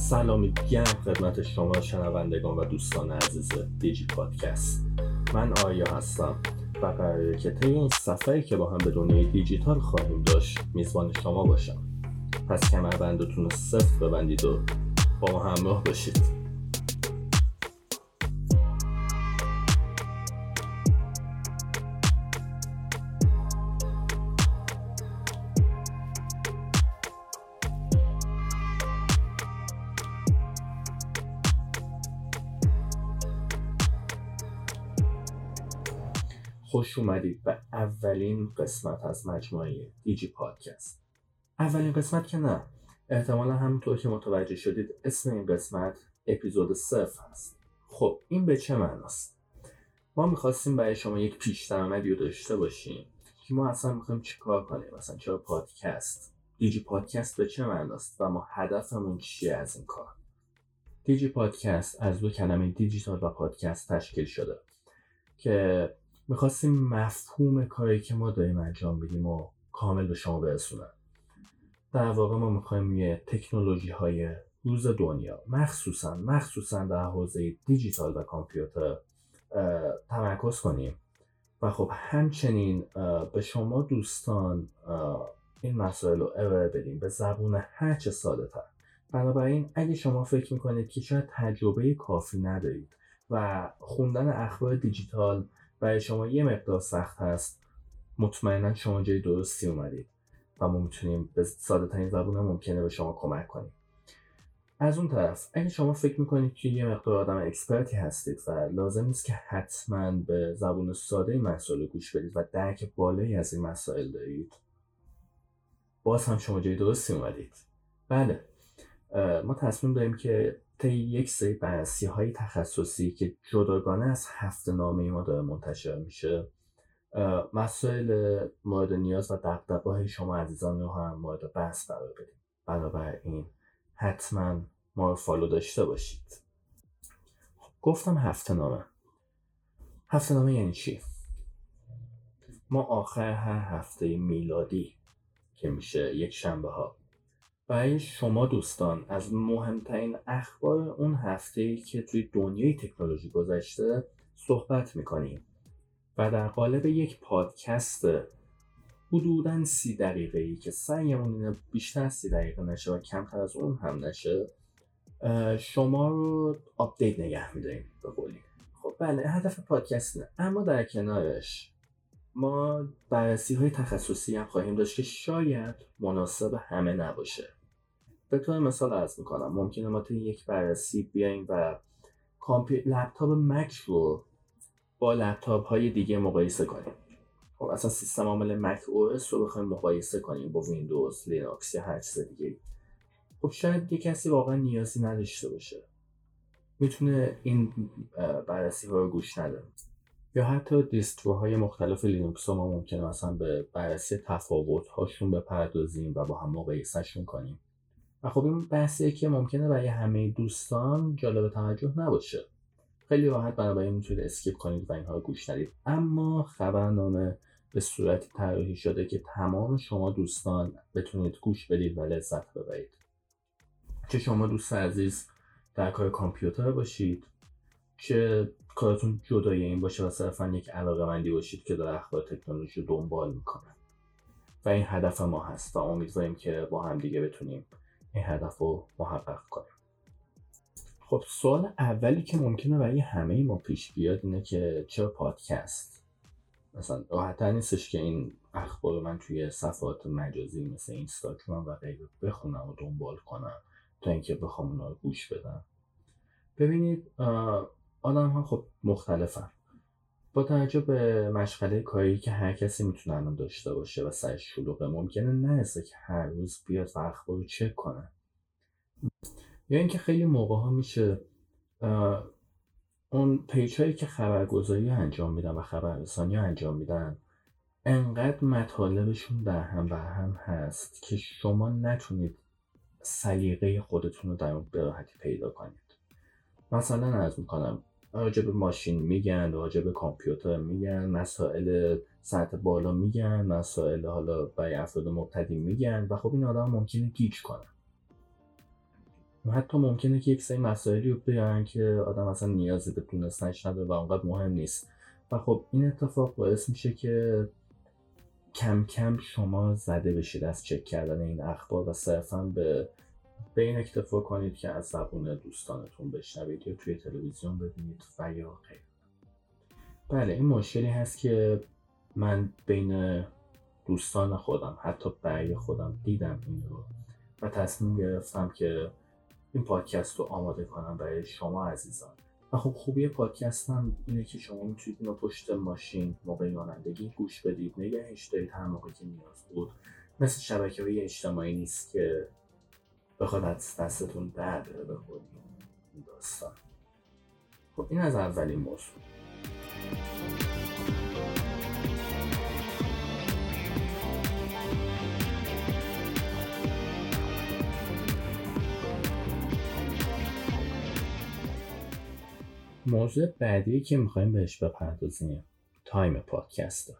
سلامی گرم خدمت شما شنوندگان و دوستان عزیز دیجی پادکست. من آیا هستم و قراره که طی این سفری که با هم به دنیای دیجیتال خواهیم داشت میزبان شما باشم. پس کمربندتون رو سفت ببندید و با ما همراه باشید. خوش اومدید به اولین قسمت از مجموعه دیجی پادکست. اولین قسمت که نه. احتمالا همونطور که متوجه شدید اسم این قسمت اپیزود صفر هست. خب این به چه معناست؟ ما می‌خواستیم برای شما یک پیش درآمدی رو داشته باشیم که ما اصلا می‌خوایم چیکار کنیم؟ مثلا چرا پادکست؟ دیجی پادکست به چه معناست و ما هدفمون چیه از این کار؟ دیجی پادکست از دو کلمه دیجیتال و پادکست تشکیل شده که می‌خواستیم مفهوم کاری که ما داریم انجام میدیم و کامل به شما برسونم. در واقع ما می‌خوایم یه تکنولوژی های روز دنیا مخصوصا مخصوصا در حوزه دیجیتال و کامپیوتر تمرکز کنیم. و خب همچنین به شما دوستان این مسائل رو ارائه بدیم. به زبون هرچه ساده تر. بنابراین اگه شما فکر می‌کنید که شاید تجربه کافی ندارید و خوندن اخبار دیجیتال برای شما یه مقدار سخت هست. مطمئنا شما جای درستی اومدید و ما می‌تونیم به ساده ترین زبون ممکنه به شما کمک کنیم. از اون طرف اگه شما فکر می‌کنید که یه مقدار آدم اکسپرتی هستید و لازم نیست که حتما به زبون ساده مسائل گوش بدید و درک بالایی از این مسائل دارید باز هم شما جای درستی اومدید. بله ما تصمیم داریم که طی یک سری بررسی های تخصصی که جداگانه از هفته نامه ما داره منتشر میشه مسائل مورد نیاز و دقدقه شما عزیزان رو هم مورد بحث قرار بدیم. بنابراین حتما ما رو فالو داشته باشید. گفتم هفته نامه. هفته نامه یعنی چی؟ ما آخر هر هفته میلادی که میشه یک شنبه ها برای شما دوستان از مهمترین اخبار اون هفته که توی دنیای تکنولوژی گذشته صحبت می‌کنیم و در قالب یک پادکست حدودا سی دقیقه ای که سعیمون اینه بیشتر سی دقیقه نشه و کمتر از اون هم نشه شما رو update نگه میداریم به خب بله هدف پادکست نه اما در کنارش ما بررسی های تخصصی هم خواهیم داشت که شاید مناسب همه نباشه. به طور مثال عرض می‌کنم. ممکنه ما توی یک بررسی بیایم و لپتاپ مک رو با لپتاپ های دیگه مقایسه کنیم. خب اصلا سیستم عامل macOS رو بخوایم مقایسه کنیم با ویندوز لینوکس یا هر چیز دیگه. خب شاید یه کسی واقعا نیازی نداشته باشه. می‌تونه این بررسی ها رو گوش نده یا حتی distro های مختلف لینوکس ها ما ممکنه مثلا به بررسی تفاوت هاشون بپردازیم و با هم مقایسه‌شون کنیم. و خب این بحثیه که ممکنه برای همه دوستان جالب توجه نباشه. خیلی راحت بنابراین می‌تونید skip کنید و اینها رو گوش ندید. اما خبرنامه به صورتی طراحی شده که تمام شما دوستان بتونید گوش بدید و لذت ببرید. چه شما دوست عزیز در کار کامپیوتر باشید چه کارتون جدای این باشه و صرفا یک علاقه مندی باشید که در اخبار تکنولوژی دنبال می‌کنه. و این هدف ما هست و امیدواریم که با هم دیگه بتونیم این هدف رو محقق کنیم. خب سوال اولی که ممکنه برای همه ما پیش بیاد اینه که چرا پادکست؟ مثلا راحتتر نیستش که این اخبار من توی صفحات مجازی مثل اینستاگرام و غیره بخونم و دنبال کنم تا اینکه بخوام اونا رو گوش بدم. ببینید آدم ها خب مختلفن. با توجه به مشغله کاری که هر کسی می‌تونه الان داشته باشه و سرش شلوغه ممکنه نرسه که هر روز بیاد و اخبار رو چک کنه. یا اینکه خیلی موقع ها میشه اون پیچ هایی که خبرگزاری انجام میدن و خبررسانی انجام میدن انقدر مطالبشون در هم بر هم هست که شما نتونید سلیقه خودتون رو در اون براحتی پیدا کنید. مثلا از می‌کنم راجع ماشین میگن راجع کامپیوتر میگن مسائل سطح بالا میگن مسائل حالا برای افراد مبتدی میگن و خب این آدم ممکنه گیج کنن حتی ممکنه که یک سری مسائلی رو بیارن که آدم اصلا نیازی به دونستنش نداره و اونقدر مهم نیست. و خب این اتفاق باعث میشه که کم کم شما زده بشید از چک کردن این اخبار و صرفا به به این اکتفا کنید که از زبون دوستانتون بشنوید یا توی تلویزیون ببینید و یا غیر بله این مشکلی هست که من بین دوستان خودم حتی برای خودم دیدم این رو و تصمیم گرفتم که این پادکست رو آماده کنم برای شما عزیزان. و خب خوبی پادکست هم اینه که شما می‌تونید اینو پشت ماشین موقع رانندگی گوش بدید نگهش دارید هر موقع که نیاز بود. مثل شبکه های اجتماعی نیست که بخواد از دستتون در بره این داستان. خب این از اولین موضوع. موضوع بعدی که می‌خوایم بهش بپردازیم time پادکست.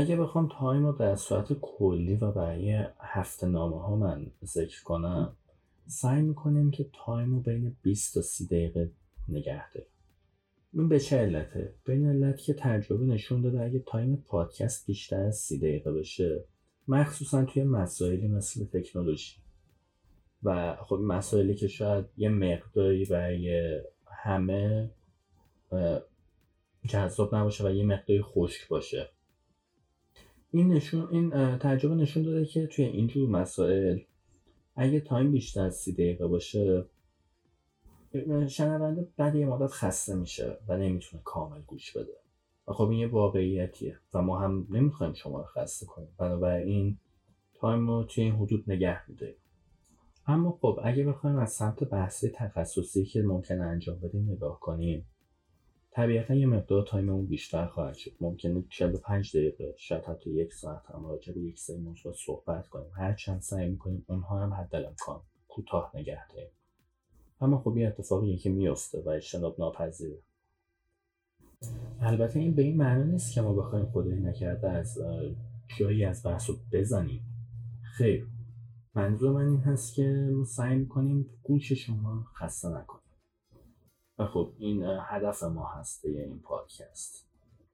اگه بخوام time رو در صورت کلی و برای هفته نامه ها من ذکر کنم سعی می‌کنیم که time رو بین 20 تا 30 دقیقه نگه داریم. این به چه علته؟ به این علت که تجربه نشون داده اگه time پادکست بیشتر از 30 دقیقه بشه مخصوصا توی مسائلی مثل تکنولوژی. و خب مسائلی که شاید یه مقداری برای همه جذاب نباشه و یه مقداری خشک باشه. این نشون این تجربه نشون داده که توی اینجور مسائل اگه time بیشتر از سی دقیقه باشه شنونده بعد یه مدت خسته میشه و نمی‌تونه کامل گوش بده. و خب این یه واقعیتیه و ما هم نمی‌خوایم شما رو خسته کنیم. بنابراین time رو توی این حدود نگه میداریم. اما خب اگه بخوایم از سمت بحث تخصصی که ممکنه انجام بدیم نگاه کنیم. طبیعتا یه مقدار تایممون بیشتر خواهد شد. ممکنه 45 دقیقه شاید حتی یک ساعت هم راجع به یک سری موضوع صحبت کنیم. هر چند سعی می‌کنیم اونها هم حد امکان کوتاه نگه داریم. اما خب یه اتفاقیه که میفته و اجتناب ناپذیره. البته این به این معنی نیست که ما بخوایم خدایی نکرده از جایی از بحث رو بزنیم. خیر. منظور من این هست که ما سعی می‌کنیم گوش شما خسته نکنیم. و خب این هدف ما هسته این پادکست.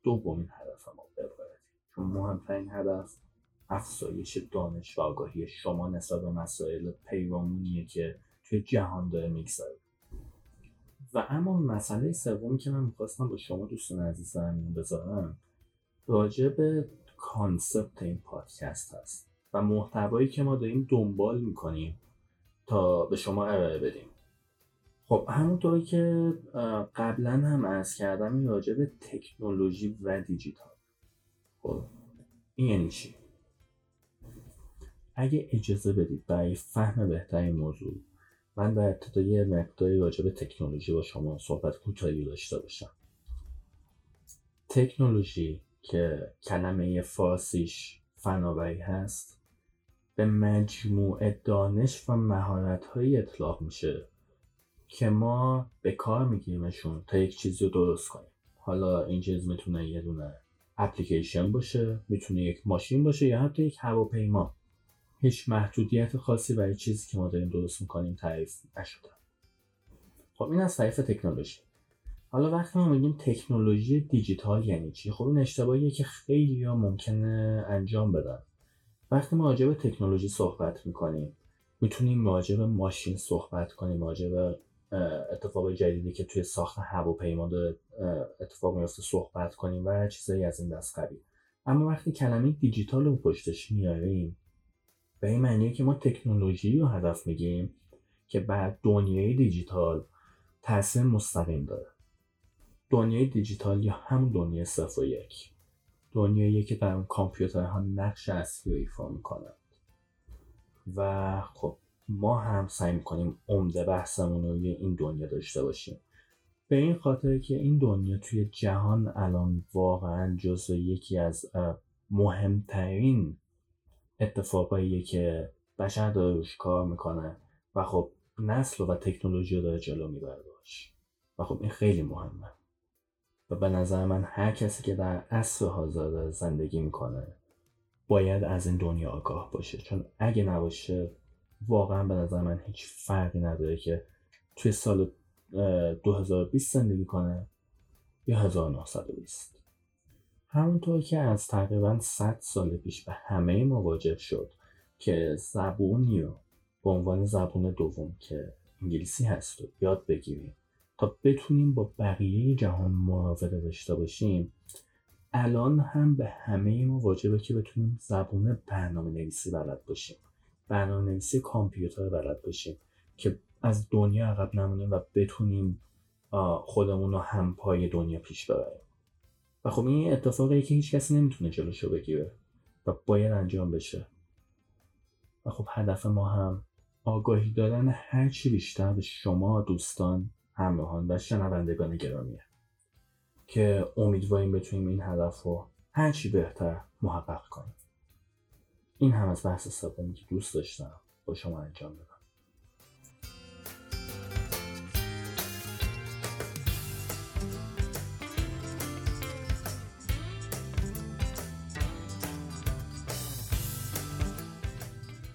دومین هدف ما ببرید چون مهمترین هدف افزایش دانش و آگاهی شما نسبت به مسائل پیرامونیه که توی جهان داره میگذره. و اما مسئله سومی که من می‌خواستم با شما دوستان عزیزم بذارم راجع به کانسپت این پادکست هست و محتوایی که ما داریم دنبال می‌کنیم تا به شما ارائه بدیم. خب همونطوری که قبلا هم عرض کردم این راجع به تکنولوژی و دیجیتال. خب این یعنی چی؟ اگه اجازه بدید برای فهم بهتر موضوع من در ابتدای مقداری راجع به تکنولوژی با شما صحبت کوتاهی داشته باشم. تکنولوژی که کلمه فارسیش فناوری هست به مجموعه دانش و مهارت اطلاق میشه. که ما به کار میگیریمشون تا یک چیزی رو درست کنیم. حالا این چیز می‌تونه یه دونه اپلیکیشن باشه می‌تونه یک ماشین باشه یا حتی یک هواپیما. هیچ محدودیت خاصی برای چیزی که ما داریم درست می‌کنیم تعریف نشده. خب این از تعریف تکنولوژی. حالا وقتی ما میگیم تکنولوژی دیجیتال یعنی چی؟ خب این اشتباهیه که خیلی ها ممکنه انجام بدن. وقتی ما راجع تکنولوژی صحبت می‌کنیم می‌تونیم راجع ماشین صحبت کنیم راجع اتفاق جدیدی که توی ساخت هواپیما داره اتفاق میفته صحبت کنیم و چیزایی از این دست قبیل. اما وقتی کلمه دیجیتال رو پشتش میاریم به این معنیه که ما تکنولوژی رو هدف میگیم که بر دنیای دیجیتال تاثیر مستقیم داره. دنیای دیجیتال یا هم دنیای صفر و یک. دنیایی که در اون کامپیوترها نقش اصلی رو ایفا می‌کنند. و خب ما هم سعی می‌کنیم عمده بحثمون رو این دنیا داشته باشیم. به این خاطر که این دنیا توی جهان الان واقعا جزو یکی از مهمترین اتفاقاییه که بشر داره روش کار می‌کنه و خب نسل و تکنولوژی رو داره جلو می‌بره باش. و خب این خیلی مهمه. و به نظر من هر کسی که در عصر حاضر زندگی می‌کنه باید از این دنیا آگاه باشه. چون اگه نباشه واقعا به نظر من هیچ فرقی نداره که توی سال 2020 زندگی کنه یا 1920 همونطور که از تقریبا 100 سال پیش به همه مواجه شد که زبونی رو به عنوان زبون دوم که انگلیسی هست و یاد بگیریم تا بتونیم با بقیه جهان مراوده داشته باشیم الان هم به همه ما واجبه که بتونیم زبون برنامه نویسی بلد باشیم. برنامه نویسی کامپیوتر بلد باشیم که از دنیا عقب نمونیم و بتونیم خودمون رو هم پای دنیا پیش ببریم. و خب این اتفاقی که هیچ کسی نمی‌تونه جلوشو بگیره و باید انجام بشه. و خب هدف ما هم آگاهی دادن هرچی بیشتر به شما دوستان همراهان و شنوندگان گرامیه که امیدواریم بتونیم این هدف رو هرچی بهتر محقق کنیم. این هم از بحث سومی که دوست داشتم با شما انجام بدم.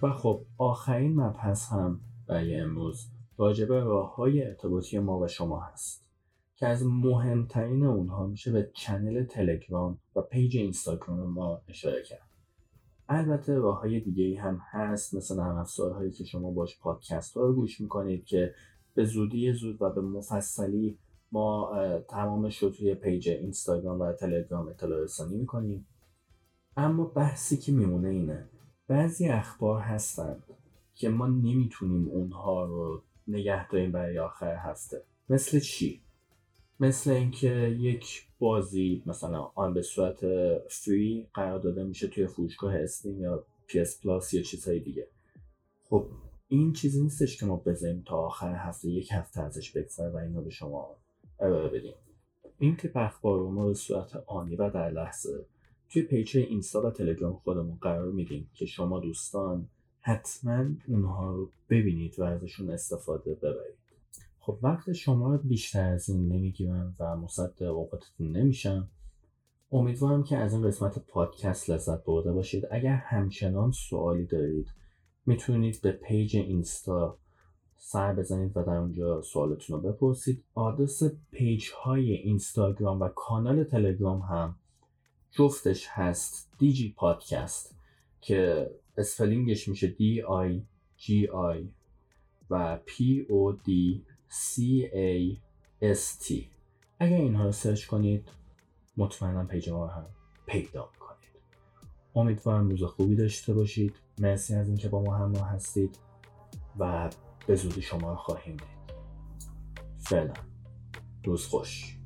و خب آخرین مبحث هم برای امروز راجب راه های ارتباطی ما و شما هست که از مهمترین اونها میشه به channel تلگرام و page اینستاگرام ما اشاره کرد. البته راه های دیگه ای هم هست. مثل نرم افزارهایی که شما باش پادکست ها رو گوش می‌کنید که به زودی زود و به مفصلی ما تمامش رو توی page اینستاگرام و تلگرام اطلاع رسانی می‌کنیم. اما بحثی که میمونه اینه بعضی اخبار هستند که ما نمی‌تونیم اونها رو نگه داریم برای آخر هفته. مثل چی؟ مثل اینکه یک بازی مثلا آن به صورت فری قرار داده میشه توی فروشگاه استیم یا PS پلاس یا چیزهای دیگه. خب این چیزی نیستش که ما بذاریم تا آخر هفته یک هفته ازش بگذره و اینو به شما ارائه بدیم. این تیپ اخبار رو ما به صورت آنی و در لحظه توی پیچه اینستا و تلگرام خودمون قرار میدیم که شما دوستان حتما اونها رو ببینید و ازشون استفاده ببرید. خب وقت شما بیشتر از این نمی‌گیرم و مصد اوقاتتون نمیشم. امیدوارم که از این قسمت پادکست لذت برده باشید. اگر همچنان سوالی دارید می‌تونید به پیج اینستا سر بزنید و در اونجا سوالتون رو بپرسید. آدرس page های اینستاگرام و کانال تلگرام هم جفتش هست دیجی پادکست که spelling ش میشه D I G I و P O D C A S T اگر اینها رو search کنید مطمئنا page ما هم پیدا کنید امیدوارم روز خوبی داشته باشید. مرسی از اینکه با ما همراه هستید و به زودی شما رو خواهیم دید. فعلا. روز خوش.